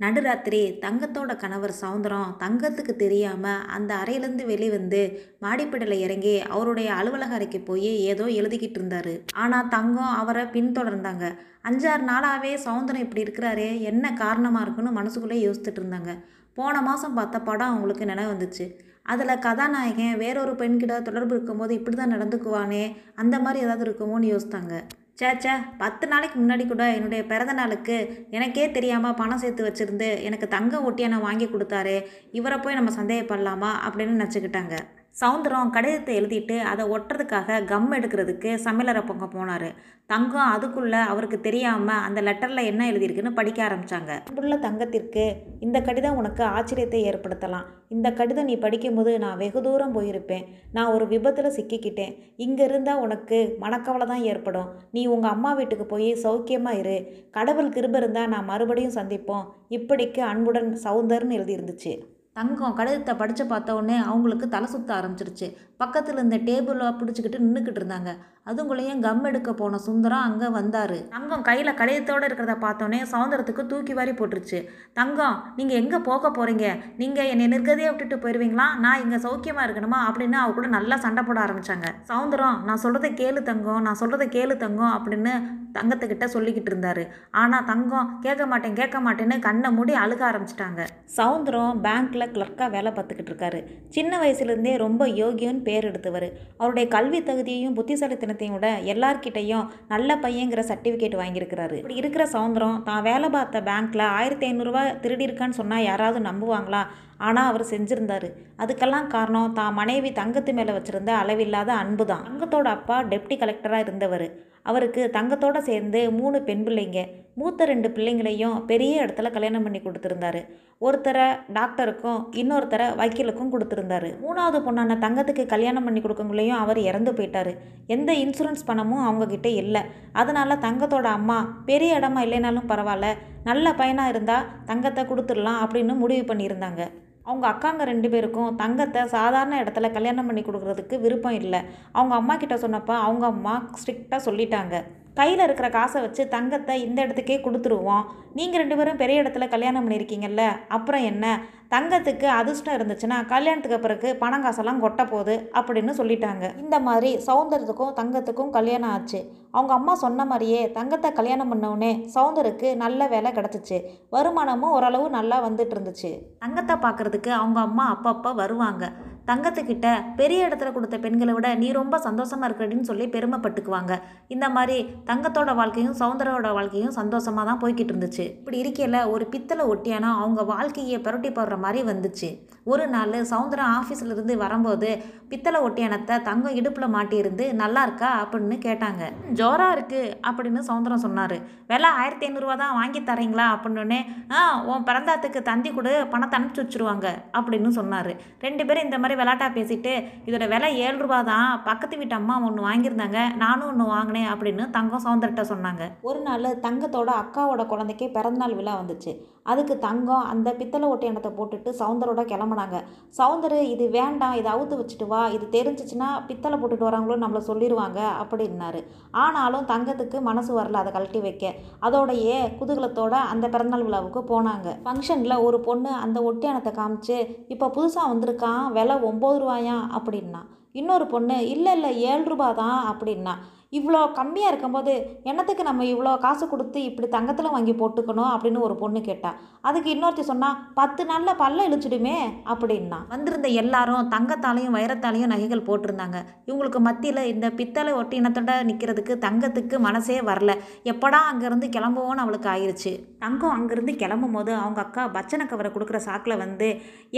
நடுராத்திரி தங்கத்தோட கணவர் சவுந்தரம் தங்கத்துக்கு தெரியாமல் அந்த அறையிலேருந்து வெளிவந்து மாடிப்படியில் இறங்கி அவருடைய அலுவலக அறைக்கு போய் ஏதோ எழுதிக்கிட்டு இருந்தார். ஆனால் தங்கம் அவரை பின்தொடர்ந்தாங்க. அஞ்சாறு நாளாகவே சவுந்தரம் இப்படி இருக்கிறாரே என்ன காரணமாக இருக்குன்னு மனசுக்குள்ளே யோசித்துட்டு இருந்தாங்க. போன மாதம் பார்த்த படம் அவங்களுக்கு நினைவு வந்துச்சு. அதில் கதாநாயகன் வேறொரு பெண்கிட்ட தொடர்பு இருக்கும்போது இப்படி தான் நடந்துக்குவானே அந்த மாதிரி ஏதாவது இருக்குமோன்னு யோசித்தாங்க. சேச்சே பத்து நாளைக்கு முன்னாடி கூட என்னுடைய பிறந்த நாளுக்கு எனக்கே தெரியாமல் பணம் சேர்த்து வச்சுருந்து எனக்கு தங்க ஒட்டியான வாங்கி கொடுத்தாரு இவரை போய் நம்ம சந்தேகப்படலாமா அப்படின்னு நினச்சிக்கிட்டாங்க. சவுந்தரம் கடிதத்தை எழுதிட்டு அதை ஒட்டுறதுக்காக கம் எடுக்கிறதுக்கு சமையலரை பொங்க போனார். தங்கம் அதுக்குள்ளே அவருக்கு தெரியாமல் அந்த லெட்டரில் என்ன எழுதியிருக்குன்னு படிக்க ஆரம்பித்தாங்க அன்புள்ள தங்கத்திற்கு இந்த கடிதம் உனக்கு ஆச்சரியத்தை ஏற்படுத்தலாம். இந்த கடிதம் நீ படிக்கும்போது நான் வெகு தூரம் போயிருப்பேன். நான் ஒரு விபத்தில் சிக்கிக்கிட்டேன். இங்கே இருந்தால் உனக்கு மனக்கவலை தான் ஏற்படும். நீ உங்கள் அம்மா வீட்டுக்கு போய் சௌக்கியமாக இரு. கடவுள் கிருப இருந்தால் நான் மறுபடியும் சந்திப்போம். இப்படிக்கு அன்புடன் சவுந்தர்னு எழுதியிருந்துச்சு. தங்கம் கடிதத்தை படித்து பார்த்த உடனே அவங்களுக்கு தலை சுற்ற ஆரம்பிச்சிருச்சு. பக்கத்தில் இருந்த டேபிளை பிடிச்சிக்கிட்டு நின்றுக்கிட்டு இருந்தாங்க. அதுங்களையும் கம் எடுக்க போன சுந்தரம் அங்கே வந்தார். தங்கம் கையில் கடிதத்தோடு இருக்கிறத பார்த்தோன்னே சவுந்தரத்துக்கு தூக்கி வாரி போட்டுருச்சு. தங்கம் நீங்கள் எங்கே போக போகிறீங்க நீங்கள் என்னை நிற்கதையே விட்டுட்டு போயிடுவீங்களா நான் இங்கே சௌக்கியமாக இருக்கணுமா? அப்படின்னு அவ கூட நல்லா சண்டை போட ஆரம்பித்தாங்க சவுந்தரம் நான் சொல்கிறத கேளு தங்கம் நான் சொல்கிறத கேளு தங்கம் அப்படின்னு தங்கத்துக்கிட்ட சொல்லிக்கிட்டு இருந்தார். ஆனால் தங்கம் கேட்க மாட்டேன் கேட்க மாட்டேன்னு கண்ணை மூடி அழுக ஆரம்பிச்சிட்டாங்க. சவுந்தரம் பேங்க்கில் கிளர்க்காக வேலை பார்த்துக்கிட்டு இருக்காரு. சின்ன வயசுலேருந்தே ரொம்ப யோகியன்னு பேர் எடுத்தவர். அவருடைய கல்வி தகுதியையும் புத்திசாலித்தனத்தையும் விட எல்லார்கிட்டையும் நல்ல பையங்கிற சர்டிஃபிகேட் வாங்கியிருக்கிறாரு. இப்படி இருக்கிற சவுந்தரம் தான் வேலை பார்த்த பேங்க்கில் ஆயிரத்தி ஐநூறுரூவா திருடியிருக்கான்னு சொன்னால் யாராவது நம்புவாங்களா? ஆனால் அவர் செஞ்சுருந்தார். அதுக்கெல்லாம் காரணம் தான் மனைவி தங்கத்து மேலே வச்சுருந்த அளவில்லாத அன்பு தான் தங்கத்தோட அப்பா டெப்டி கலெக்டராக இருந்தவர். அவருக்கு தங்கத்தோடு சேர்ந்து மூணு பெண் பிள்ளைங்க. மூத்த ரெண்டு பிள்ளைங்களையும் பெரிய இடத்துல கல்யாணம் பண்ணி கொடுத்துருந்தாரு. ஒருத்தரை டாக்டருக்கும் இன்னொருத்தரை வக்கீலுக்கும் கொடுத்துருந்தாரு. மூணாவது பொண்ணான தங்கத்துக்கு கல்யாணம் பண்ணி கொடுக்கங்களையும் அவர் இறந்து போயிட்டாரு. எந்த இன்சூரன்ஸ் பணமும் அவங்கக்கிட்ட இல்லை. அதனால் தங்கத்தோட அம்மா பெரிய இடமா இல்லைனாலும் பரவாயில்ல. நல்ல பையனாக இருந்தால் தங்கத்தை கொடுத்துடலாம் அப்படின்னு முடிவு பண்ணியிருந்தாங்க. அவங்க அக்காங்க ரெண்டு பேருக்கும் தங்கத்தை சாதாரண இடத்துல கல்யாணம் பண்ணி கொடுக்குறதுக்கு விருப்பம் இல்லை. அவங்க அம்மா கிட்ட சொன்னப்போ அவங்க அம்மா ஸ்ட்ரிக்டாக சொல்லிட்டாங்க. கையில் இருக்கிற காசை வச்சு தங்கத்தை இந்த இடத்துக்கே கொடுத்துருவோம். நீங்கள் ரெண்டு பேரும் பெரிய இடத்துல கல்யாணம் பண்ணியிருக்கீங்கல்ல? அப்புறம் என்ன? தங்கத்துக்கு அதிர்ஷ்டம் இருந்துச்சுன்னா கல்யாணத்துக்கு பிறகு பணம் காசெல்லாம் கொட்ட போகுது அப்படின்னு சொல்லிட்டாங்க. இந்த மாதிரி சௌந்தரத்துக்கும் தங்கத்துக்கும் கல்யாணம் ஆச்சு. அவங்க அம்மா சொன்ன மாதிரியே தங்கத்தை கல்யாணம் பண்ணவுடனே சௌந்தருக்கு நல்ல வேலை கிடச்சிச்சு. வருமானமும் ஓரளவு நல்லா வந்துட்டு இருந்துச்சு. தங்கத்தை பார்க்குறதுக்கு அவங்க அம்மா அப்பப்போ வருவாங்க. தங்கத்துக்கிட்ட பெரிய இடத்துல கொடுத்த பெண்களை விட நீ ரொம்ப சந்தோஷமாக இருக்கிறடின்னு சொல்லி பெருமைப்பட்டுக்குவாங்க. இந்த மாதிரி தங்கத்தோட வாழ்க்கையும் சௌந்தரோட வாழ்க்கையும் சந்தோஷமாக தான் போய்கிட்டு இருந்துச்சு. இப்படி இருக்கையில் ஒரு பித்தளை ஒட்டியானம் அவங்க வாழ்க்கையை புரட்டி போடுற மாதிரி வந்துச்சு. ஒரு நாள் சவுந்தரம் ஆஃபீஸில் இருந்து வரும்போது பித்தளை ஒட்டியானத்தை தங்கம் இடுப்பில் மாட்டியிருந்து நல்லா இருக்கா அப்படின்னு கேட்டாங்க. ஜோராக இருக்குது அப்படின்னு சவுந்தரம் சொன்னார். விலை ஆயிரத்தி ஐநூறுரூவா தான் வாங்கி தரீங்களா அப்படின்னு ஆ உன் பிறந்தாத்துக்கு தந்தி கொடு பணத்தை அனுப்பிச்சி வச்சுருவாங்க அப்படின்னு சொன்னார். ரெண்டு பேரும் இந்த மாதிரி விளாட்டா பேசிட்டு இதோட விலை ஏழு ரூபா தான் பக்கத்து வீட்டு அம்மா ஒன்று வாங்கியிருந்தாங்க நானும் ஒன்று வாங்கினேன் அப்படின்னு தங்கம் சௌந்தர்கிட்ட சொன்னாங்க. ஒரு நாள் தங்கத்தோட அக்காவோட குழந்தைக்கே பிறந்தநாள் விழா வந்துச்சு. அதுக்கு தங்கம் அந்த பித்தளை ஒட்டியானத்தை போட்டுட்டு சவுந்தரோட கிளம்புனாங்க. சவுந்தர் இது வேண்டாம் இதை அவுத்து வச்சுட்டு வா இது தெரிஞ்சிச்சுன்னா பித்தளை போட்டுட்டு வராங்களோ நம்மளை சொல்லிடுவாங்க அப்படின்னாரு. ஆனாலும் தங்கத்துக்கு மனசு வரல அதை கழட்டி வைக்க. அதோடையே குதூகலத்தோட அந்த பிறந்தநாள் விழாவுக்கு போனாங்க. ஃபங்க்ஷனில் ஒரு பொண்ணு அந்த ஒட்டியானத்தை காமிச்சு இப்போ புதுசாக வந்திருக்கான் விலை ஒம்பது ரூபாயா அப்படின்னா. இன்னொரு பொண்ணு இல்லை இல்லை ஏழு ரூபா தான் அப்படின்னா. இவ்வளோ கம்மியாக இருக்கும்போது என்னத்துக்கு நம்ம இவ்வளோ காசு கொடுத்து இப்படி தங்கத்தில் வாங்கி போட்டுக்கணும் அப்படின்னு ஒரு பொண்ணு கேட்டா. அதுக்கு இன்னொருத்தி சொன்னால் பத்து நாளில் பல்ல இழிச்சிடுமே அப்படின்னா. வந்திருந்த எல்லாரும் தங்கத்தாலையும் வைரத்தாலையும் நகைகள் போட்டிருந்தாங்க. இவங்களுக்கு மத்தியில் இந்த பித்தளை ஒட்டினத்தோட நிற்கிறதுக்கு தங்கத்துக்கு மனசே வரல. எப்படா அங்கேருந்து கிளம்புவோன்னு அவளுக்கு ஆயிடுச்சு தங்கம் அங்கேருந்து கிளம்பும் போது அவங்க அக்கா பச்சனை கவரை கொடுக்குற சாக்கில் வந்து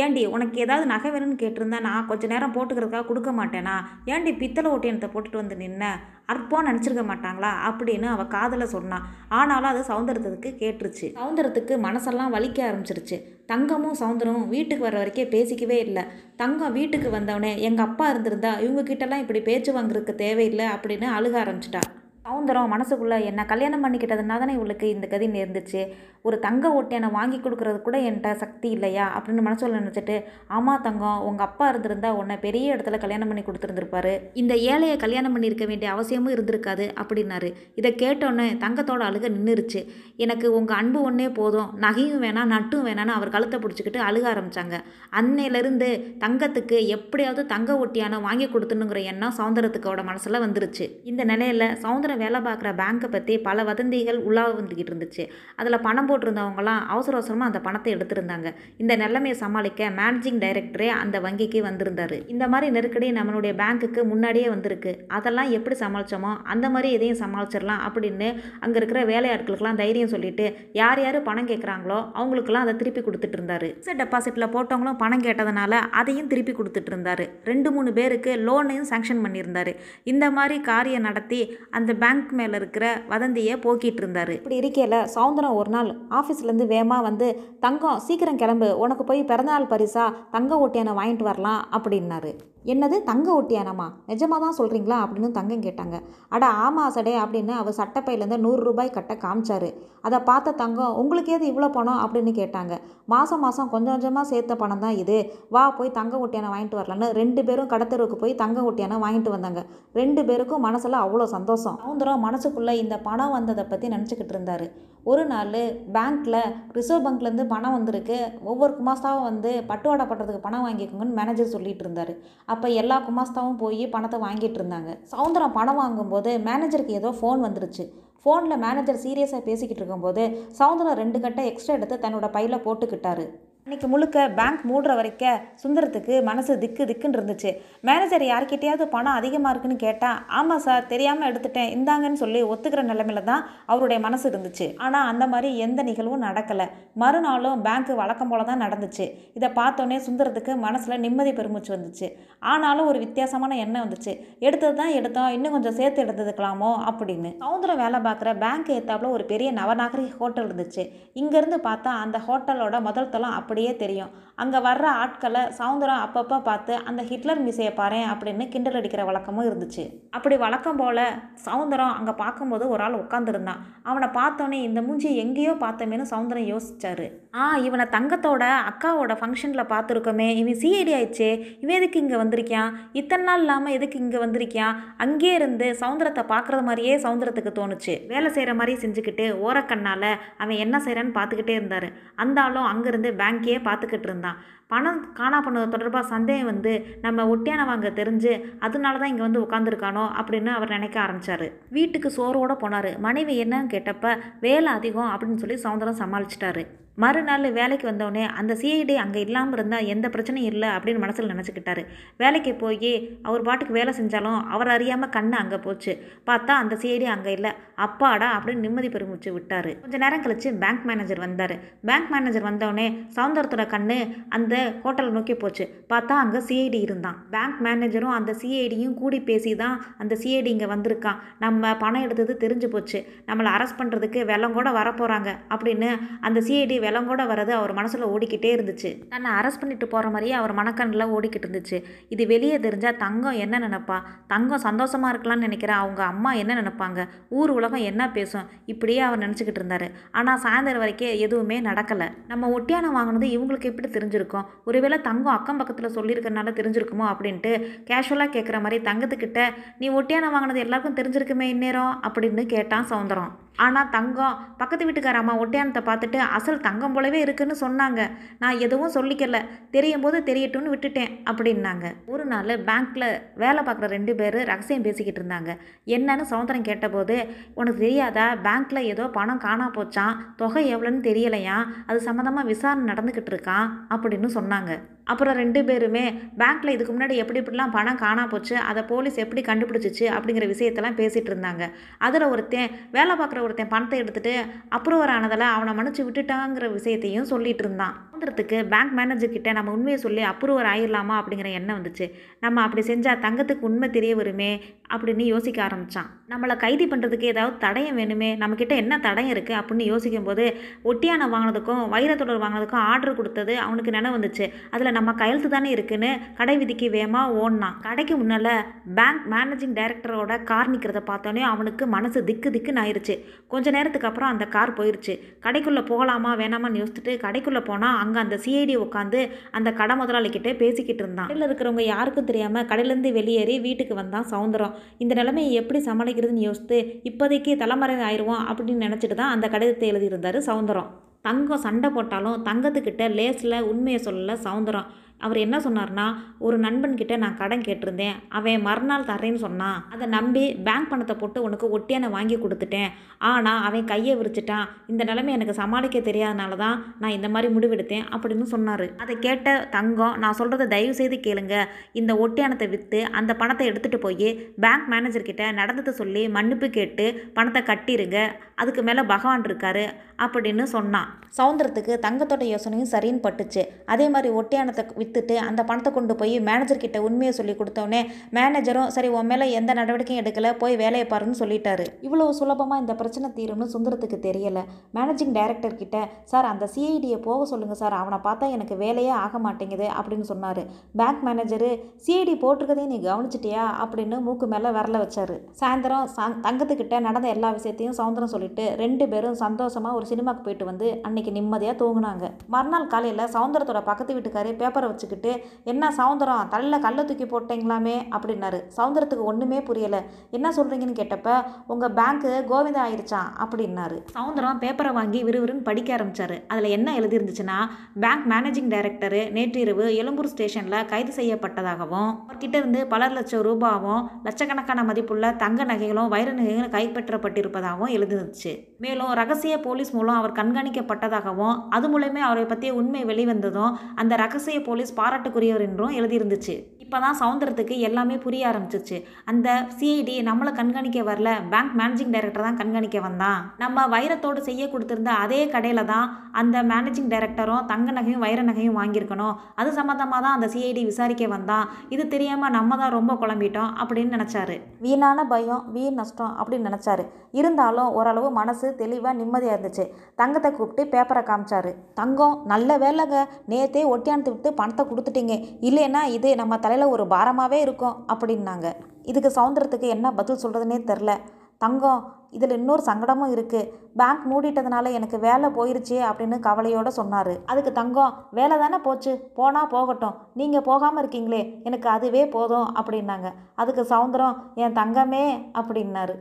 ஏண்டி உனக்கு ஏதாவது நகை வேணும்னு கேட்டிருந்தா நான் கொஞ்சம் நேரம் போட்டுக்கிறதுக்காக கொடுக்க மாட்டேனா? ஏண்டி பித்தளை ஒட்டியனத்தை போட்டுட்டு வந்து நின்ன? அற்பம் நினச்சிருக்க மாட்டாங்களா அப்படின்னு அவள் காதில் சொன்னான் ஆனாலும் அது சவுந்தரத்துக்கு கேட்டுருச்சு. சவுந்தரத்துக்கு மனசெல்லாம் வலிக்க ஆரம்பிச்சிருச்சு. தங்கமும் சவுந்தரமும் வீட்டுக்கு வர வரைக்கும் பேசிக்கவே இல்லை. தங்கம் வீட்டுக்கு வந்தவனே எங்கள் அப்பா இருந்திருந்தா இவங்க கிட்டலாம் இப்படி பேச்சு வாங்குறதுக்கு தேவையில்லை அப்படின்னு அழுக ஆரம்பிச்சிட்டா. சவுந்தரம் மனசுக்குள்ளே என்ன கல்யாணம் பண்ணிக்கிட்டதுனால தானே இவளுக்கு இந்த கதி நேர்ந்துச்சு? ஒரு தங்க ஓட்டையனை வாங்கி கொடுக்குறது கூட என்கிட்ட சக்தி இல்லையா? அப்படின்னு மனசுல நினச்சிட்டு ஆமாம் தங்கம் உங்கள் அப்பா இருந்திருந்தா உன்னை பெரிய இடத்துல கல்யாணம் பண்ணி கொடுத்துருந்துருப்பாரு. இந்த ஏழையை கல்யாணம் பண்ணியிருக்க வேண்டிய அவசியமும் இருந்திருக்காது அப்படின்னாரு. இதை கேட்டோன்னே தங்கத்தோட அழுக நின்றுருச்சு எனக்கு உங்கள் அன்பு ஒன்றே போதும் நகையும் வேணாம் நட்டும் வேணான்னு அவர் கழுத்தை பிடிச்சிக்கிட்டு அழுக ஆரம்பித்தாங்க அன்னையிலேருந்து தங்கத்துக்கு எப்படியாவது தங்க ஒட்டியானை வாங்கி கொடுத்துணுங்கிற எண்ணம் சவுந்தரத்துக்கோட மனசில் வந்துருச்சு. இந்த நிலையில் சௌந்தரம் வேலை பார்க்குற பேங்க்கை பற்றி பல வதந்திகள் உலாவ வந்துக்கிட்டு இருந்துச்சு. அதில் பணம் போட்டிருந்தவங்களாம் அவசர அவசரமாக அந்த பணத்தை எடுத்திருந்தாங்க. இந்த நிலைமையை சமாளிக்க மேனேஜிங் டைரக்டரே அந்த வங்கிக்கு வந்திருந்தாரு. இந்த மாதிரி நெருக்கடி நம்மளுடைய பேங்க்குக்கு முன்னாடியே வந்திருக்கு. அதெல்லாம் எப்படி சமாளித்தோமோ அந்த மாதிரி எதையும் சமாளிச்சிடலாம் அப்படின்னு அங்கே இருக்கிற வேலையாட்களுக்கெல்லாம் தைரியம் சொல்லிட்டு யார் யார் பணம் கேட்குறாங்களோ அவங்களுக்கெல்லாம் அதை திருப்பி கொடுத்துட்டு இருந்தார். ஃபிக்ஸட் டெபாசிட்டில் போட்டவங்களும் பணம் கேட்டதுனால அதையும் திருப்பி கொடுத்துட்டு இருந்தார். ரெண்டு மூணு பேருக்கு லோனையும் சாங்ஷன் பண்ணியிருந்தார். இந்த மாதிரி காரியம் நடத்தி அந்த பேங்க் மேலே இருக்கிற வதந்தியை போக்கிட்டு இருந்தார் இப்படி இருக்கையில் சவுந்தரம் ஒரு நாள் ஆஃபீஸ்லேருந்து வேகமாக வந்து தங்கம் சீக்கிரம் கிளம்பு. உனக்கு போய் பிறந்தநாள் பரிசாக தங்க ஓட்டியானை வாங்கிட்டு வரலாம் அப்படின்னாரு. என்னது தங்க ஒட்டியானம்மா நிஜமாக தான் சொல்கிறீங்களா அப்படின்னு தங்கம் கேட்டாங்க. அட ஆமா சடே அப்படின்னு அவர் சட்டப்பையிலேருந்து நூறு ரூபாய் கட்ட காமிச்சாரு. அதை பார்த்த தங்கம் உங்களுக்கு ஏது இவ்வளோ பணம்? அப்படின்னு கேட்டாங்க. மாதம் மாதம் கொஞ்சம் கொஞ்சமாக சேர்த்த பணம் தான் இது. வா போய் தங்க ஒட்டியானை வாங்கிட்டு வரலான்னு ரெண்டு பேரும் கடத்தெருவுக்கு போய் தங்க ஒட்டியானம் வாங்கிட்டு வந்தாங்க. ரெண்டு பேருக்கும் மனசில் அவ்வளோ சந்தோஷம். சவுந்தரம் மனசுக்குள்ளே இந்த பணம் வந்ததை பற்றி நினச்சிக்கிட்டு இருந்தார். ஒரு நாள் பேங்க்கில் ரிசர்வ் பேங்க்லேருந்து பணம் வந்திருக்கு. ஒவ்வொரு குமாஸ்தாவும் வந்து பட்டுவாடா பண்ணுறதுக்கு பணம் வாங்கிக்கோங்கன்னு மேனேஜர் சொல்லிட்டு இருந்தார். அப்போ எல்லா குமாஸ்தாவும் போய் பணத்தை வாங்கிட்டு இருந்தாங்க. சவுந்தரம் பணம் வாங்கும்போது மேனேஜருக்கு ஏதோ ஃபோன் வந்துருச்சு. ஃபோனில் மேனேஜர் சீரியஸாக பேசிக்கிட்டு இருக்கும்போது சவுந்தரம் ரெண்டு கட்டை எக்ஸ்ட்ரா எடுத்து தன்னோட பையில் போட்டுக்கிட்டாரு. அன்னைக்கு முழுக்க பேங்க் மூடுற வரைக்கும் சுந்தரத்துக்கு மனசு திக்கு திக்குன்னு இருந்துச்சு. மேனேஜர் யார்கிட்டயாவது பணம் அதிகமாக இருக்குன்னு கேட்டால் ஆமாம் சார் தெரியாமல் எடுத்துட்டேன். இந்தாங்கன்னு சொல்லி ஒத்துக்கிற நிலமையில தான் அவருடைய மனசு இருந்துச்சு. ஆனால் அந்த மாதிரி எந்த நிகழ்வும் நடக்கலை. மறுநாளும் பேங்க்கு வழக்கம் போல தான் நடந்துச்சு. இதை பார்த்தோன்னே சுந்தரத்துக்கு மனசில் நிம்மதி பெருமிச்சு வந்துச்சு. ஆனாலும் ஒரு வித்தியாசமான எண்ணம் வந்துச்சு. எடுத்தது தான் எடுத்தோம். இன்னும் கொஞ்சம் சேர்த்து எடுத்துக்கலாமோ? அப்படின்னு. சவுந்தரம் வேலை பார்க்குற பேங்க் ஏத்தாப்புல ஒரு பெரிய நவநாகரிக ஹோட்டல் இருந்துச்சு. இங்கேருந்து பார்த்தா அந்த ஹோட்டலோட முதல் தளம் அப்படி அப்படியே தெரியும். அங்கே வர்ற ஆட்களை சவுந்தரம் அப்பப்போ பார்த்து அந்த ஹிட்லர் மிசையை பாரு அப்படின்னு கிண்டல் அடிக்கிற வழக்கமும் இருந்துச்சு. அப்படி வழக்கம் போல் சவுந்தரம் அங்கே பார்க்கும்போது ஒரு ஆள் உட்காந்துருந்தான் அவனை பார்த்தோன்னே இந்த மூஞ்சி எங்கேயோ பார்த்தமேனு சவுந்தரம் யோசிச்சாரு. ஆ இவனை தங்கத்தோட அக்காவோட ஃபங்க்ஷனில் பார்த்துருக்கோமே. இவன் சிஐடி ஆயிடுச்சே. இவன் எதுக்கு இங்கே வந்திருக்கியான்? இத்தனை நாள் இல்லாமல் எதுக்கு இங்கே வந்திருக்கியான்? அங்கேயே இருந்து சவுந்தரத்தை பார்க்குறது மாதிரியே சவுந்தரத்துக்கு தோணுச்சு. வேலை செய்கிற மாதிரி செஞ்சுக்கிட்டு ஓரக்கண்ணால் அவன் என்ன செய்கிறான்னு பார்த்துக்கிட்டே இருந்தார். அந்தாலும் அங்கேருந்து பேங்க் பேங்க்கையே பார்த்துக்கிட்டு இருந்தான். பணம் காணா பண்ணது தொடர்பாக சந்தேகம் வந்து நம்ம ஒட்டியான வாங்க தெரிஞ்சு அதனால தான் இங்கே வந்து உட்காந்துருக்கானோ அப்படின்னு அவர் நினைக்க ஆரம்பித்தார் வீட்டுக்கு சோறோடு போனார். மனைவி என்னன்னு கேட்டப்ப வேலை அதிகம் அப்படின்னு சொல்லி சவுந்தரம் சமாளிச்சிட்டாரு. மறுநாள் வேலைக்கு வந்தோடனே அந்த சிஐடி அங்கே இல்லாமல் இருந்தால் எந்த பிரச்சனையும் இல்லை அப்படின்னு மனசில் நினச்சிக்கிட்டாரு. வேலைக்கு போய் அவர் பாட்டுக்கு வேலை செஞ்சாலும் அவர் அறியாமல் கண்ணு அங்கே போச்சு. பார்த்தா அந்த சிஐடி அங்கே இல்லை. அப்பாடா அப்படின்னு நிம்மதி பெருமிச்சு விட்டார். கொஞ்ச நேரம் கழிச்சு பேங்க் மேனேஜர் வந்தார். பேங்க் மேனேஜர் வந்தோடனே சவுந்தரத்தோட கண்ணு அந்த ஹோட்டலை நோக்கி போச்சு. பார்த்தா அங்கே சிஐடி இருந்தான். பேங்க் மேனேஜரும் அந்த சிஐடியும் கூடி பேசி தான் அந்த சிஐடி இங்கே வந்திருக்கான். நம்ம பணம் எடுத்தது தெரிஞ்சு போச்சு. நம்மளை அரெஸ்ட் பண்ணுறதுக்கு வெள்ளம் கூட வரப்போகிறாங்க அப்படின்னு அந்த சிஐடி வெள்ளங்கூட வரது அவர் மனசில் ஓடிக்கிட்டே இருந்துச்சு. தன்னை அரெஸ்ட் பண்ணிட்டு போகிற மாதிரியே அவர் மனக்கண்ணில் ஓடிக்கிட்டு இருந்துச்சு. இது வெளியே தெரிஞ்சால் தங்கம் என்ன நினைப்பா? தங்கம் சந்தோஷமாக இருக்கலாம்னு நினைக்கிற அவங்க அம்மா என்ன நினைப்பாங்க? ஊர் உலகம் என்ன பேசும்? இப்படியே அவர் நினச்சிக்கிட்டு இருந்தார். ஆனால் சாயந்தரம் வரைக்கும் எதுவுமே நடக்கலை. நம்ம ஒட்டியானம் வாங்கினது இவங்களுக்கு எப்படி தெரிஞ்சிருக்கும்? ஒருவேளை தங்கம் அக்கம் பக்கத்தில் சொல்லியிருக்கறனால தெரிஞ்சிருக்குமோ அப்படின்ட்டு கேஷுவலாக கேட்குற மாதிரி தங்கத்துக்கிட்ட நீ ஒட்டியானம் வாங்கினது எல்லாருக்கும் தெரிஞ்சிருக்குமே இந்நேரம் அப்படின்னு கேட்டான் சவுந்தரம். ஆனால் தங்கம் பக்கத்து வீட்டுக்கார அம்மா பார்த்துட்டு அசல் தங்கம் போலவே இருக்குன்னு சொன்னாங்க. நான் எதுவும் சொல்லிக்கல. தெரியும் போது தெரியட்டும்னு விட்டுட்டேன் அப்படின்னாங்க. ஒரு நாள் பேங்க்கில் வேலை பார்க்குற ரெண்டு பேர் ரகசியம் பேசிக்கிட்டு இருந்தாங்க. என்னன்னு சௌந்தரம் கேட்டபோது உனக்கு தெரியாதா? பேங்க்கில் ஏதோ பணம் காணா போச்சான் தொகை எவ்வளோன்னு தெரியலையா அது சம்மந்தமாக விசாரணை நடந்துக்கிட்டு இருக்கான் அப்படின்னு சொன்னாங்க. அப்புறம் ரெண்டு பேருமே பேங்க்கில் இதுக்கு முன்னாடி எப்படி இப்படிலாம் பணம் காணா போச்சு அதை போலீஸ் எப்படி கண்டுபிடிச்சிச்சு அப்படிங்கிற விஷயத்தெல்லாம் பேசிகிட்டு இருந்தாங்க. அதில் ஒருத்தன் வேலை பார்க்குற ஒருத்தன் பணத்தை எடுத்துகிட்டு அப்ரூவர் ஆனதில் அவனை மன்னிச்சு விட்டுட்டாங்கிற விஷயத்தையும் சொல்லிகிட்டு இருந்தான். சவுந்தரத்துக்கு பேங்க் மேனேஜர் கிட்ட நம்ம உண்மையை சொல்லி அப்ரூவர் ஆயிடலாமா அப்படிங்கிற எண்ணம் வந்துச்சு. நம்ம அப்படி செஞ்சால் தங்கத்துக்கு உண்மை தெரிய வருமே அப்படின்னு யோசிக்க ஆரம்பித்தான் நம்மளை கைது பண்ணுறதுக்கு ஏதாவது தடயம் வேணுமே நம்மக்கிட்ட என்ன தடயம் இருக்குது அப்படின்னு யோசிக்கும் போது வாங்கினதுக்கும் வைரத்தொடர் வாங்கினதுக்கும் ஆர்டர் கொடுத்தது அவனுக்கு நினைவு வந்துச்சு. அதில் நம்ம கையெழுத்து தானே இருக்குன்னு கடை விதிக்கு வேகமாக ஓடினான். கடைக்கு முன்னால் பேங்க் மேனேஜிங் டைரக்டரோட கார் நிற்கிறத பார்த்தோன்னே அவனுக்கு மனசு திக்கு திக்குன்னு ஆயிடுச்சு கொஞ்ச நேரத்துக்கு அப்புறம் அந்த கார் போயிடுச்சு கடைக்குள்ளே போகலாமா வேணாமான்னு யோசிச்சுட்டு கடைக்குள்ளே போனால் அங்கே அந்த சிஐடி உட்காந்து அந்த கடை முதலாளிக்கிட்ட பேசிக்கிட்டு இருந்தான். கடையில் இருக்கிறவங்க யாருக்கும் தெரியாமல் கடையிலேருந்து வெளியேறி வீட்டுக்கு வந்தான் சவுந்தரம். இந்த நிலைமையை எப்படி சமாளிக்கிறதுன்னு யோசித்து இப்போதைக்கு தலைமறை ஆயிடுவோம் அப்படின்னு நினச்சிட்டு தான் அந்த கடிதத்தை எழுதியிருந்தார் சவுந்தரம். தங்கம் சண்டை போட்டாலும் தங்கத்துக்கிட்ட லேஸில் உண்மையை சொல்லல சவுந்தரம். அவர் என்ன சொன்னார்னா ஒரு நண்பன்கிட்ட நான் கடன் கேட்டிருந்தேன். அவன் மறுநாள் தரேன்னு சொன்னான் அதை நம்பி பேங்க் பணத்தை போட்டு உனக்கு ஒட்டியான வாங்கி கொடுத்துட்டேன். ஆனால் அவன் கையை விரிச்சிட்டான். இந்த நிலைமை எனக்கு சமாளிக்க தெரியாதனால தான் நான் இந்த மாதிரி முடிவெடுத்தேன் அப்படின்னு சொன்னார். அதை கேட்ட தங்கம் நான் சொல்கிறத தயவு செய்து கேளுங்க. இந்த ஒட்டியானத்தை விற்று அந்த பணத்தை எடுத்துகிட்டு போய் பேங்க் மேனேஜர்கிட்ட நடந்ததை சொல்லி மன்னிப்பு கேட்டு பணத்தை கட்டிடுங்க அதுக்கு மேலே பகவான் இருக்காரு அப்படின்னு சொன்னான். சவுந்தரத்துக்கு தங்கத்தோட யோசனையும் சரின்னு பட்டுச்சு. அதே மாதிரி ஒட்டியானத்தை விற்றுட்டு அந்த பணத்தை கொண்டு போய் மேனேஜர்கிட்ட உண்மையை சொல்லி கொடுத்தோடனே மேனேஜரும் சரி உன் மேலே எந்த நடவடிக்கையும் எடுக்கலை போய் வேலையை பாருன்னு சொல்லிட்டாரு. இவ்வளோ சுலபமாக இந்த பிரச்சனை தீரும்னு சுந்தரத்துக்கு தெரியலை. மேனேஜிங் டைரக்டர் கிட்ட சார் அந்த சிஐடியை போக சொல்லுங்கள் சார். அவனை பார்த்தா எனக்கு வேலையே ஆக மாட்டேங்குது அப்படின்னு சொன்னார். பேங்க் மேனேஜரு சிஐடி போட்டிருக்கதையும் நீ கவனிச்சிட்டியா? அப்படின்னு மூக்கு மேலே விரல வச்சார். சாயந்தரம் சா- தங்கத்துக்கிட்ட நடந்த எல்லா விஷயத்தையும் சவுந்தரம் சொல்லிட்டு ரெண்டு பேரும் சந்தோஷமாக ஒரு சினிமாக்கு போயிட்டு வந்து அன்னைக்கு நிம்மதியாக தூங்கினாங்க. மறுநாள் காலையில் சவுந்தரத்தோட பக்கத்து வீட்டுக்காரே பேப்பரை வச்சுக்கிட்டு என்ன சவுந்தரம் தலையில் கல்லை தூக்கி போட்டீங்களாமே? அப்படின்னாரு. சவுந்தரத்துக்கு ஒன்றுமே புரியலை. என்ன சொல்கிறீங்கன்னு கேட்டப்ப உங்கள் பேங்க்கு கோவிந்தா ஆயிடுச்சான் அப்படின்னாரு. சவுந்தரம் பேப்பரை வாங்கி விறுவிறுன்னு படிக்க ஆரம்பித்தார் அதில் என்ன எழுதிருந்துச்சுன்னா பேங்க் மேனேஜிங் டைரக்டர் நேற்றிரவு எழும்பூர் ஸ்டேஷனில் கைது செய்யப்பட்டதாகவும் அவர்கிட்ட இருந்து பல லட்சம் ரூபாவும் லட்சக்கணக்கான மதிப்புள்ள தங்க நகைகளும் வைர நகைகளும் கைப்பற்றப்பட்டிருப்பதாகவும் எழுதிருந்துச்சு হচ্ছে மேலும் ரகசிய போலீஸ் மூலம் அவர் கண்காணிக்கப்பட்டதாகவும் அது மூலயமே அவரை பற்றிய உண்மை வெளிவந்ததும் அந்த ரகசிய போலீஸ் பாராட்டுக்குரியவர் என்றும் எழுதியிருந்துச்சு. இப்போ தான் சவுந்தரத்துக்கு எல்லாமே புரிய ஆரம்பிச்சிச்சு அந்த சிஐடி நம்மளை கண்காணிக்க வரல பேங்க் மேனேஜிங் டைரக்டர் தான் கண்காணிக்க வந்தான். நம்ம வைரத்தோடு செய்ய கொடுத்துருந்த அதே கடையில் தான் அந்த மேனேஜிங் டைரக்டரும் தங்க நகையும் வைர நகையும் வாங்கியிருக்கணும். அது சம்மந்தமாக தான் அந்த சிஐடி விசாரிக்க வந்தான். இது தெரியாமல் நம்ம தான் ரொம்ப குழம்பிட்டோம் அப்படின்னு நினச்சாரு. வீணான பயம் வீண் நஷ்டம் அப்படின்னு நினச்சாரு. இருந்தாலும் ஓரளவு மனசு தெளிவாக நிம்மதியாக இருந்துச்சு. தங்கத்தை கூப்பிட்டு பேப்பரை காமிச்சாரு. தங்கம் நல்ல வேலைங்க. நேத்தே ஒட்டியானத்து விட்டு பணத்தை கொடுத்துட்டீங்க. இல்லைன்னா இது நம்ம தலையில் ஒரு பாரமாகவே இருக்கும் அப்படின்னாங்க. இதுக்கு சவுந்தரத்துக்கு என்ன பதில் சொல்கிறதுனே தெரில தங்கம் இதில் இன்னொரு சங்கடமும் இருக்குது பேங்க் மூடிட்டதுனால எனக்கு வேலை போயிருச்சு அப்படின்னு கவலையோடு சொன்னார். அதுக்கு தங்கம் வேலை தானே போச்சு. போனால் போகட்டும். நீங்கள் போகாமல் இருக்கீங்களே. எனக்கு அதுவே போதும் அப்படின்னாங்க. அதுக்கு சவுந்தரம் என் தங்கமே அப்படின்னாரு.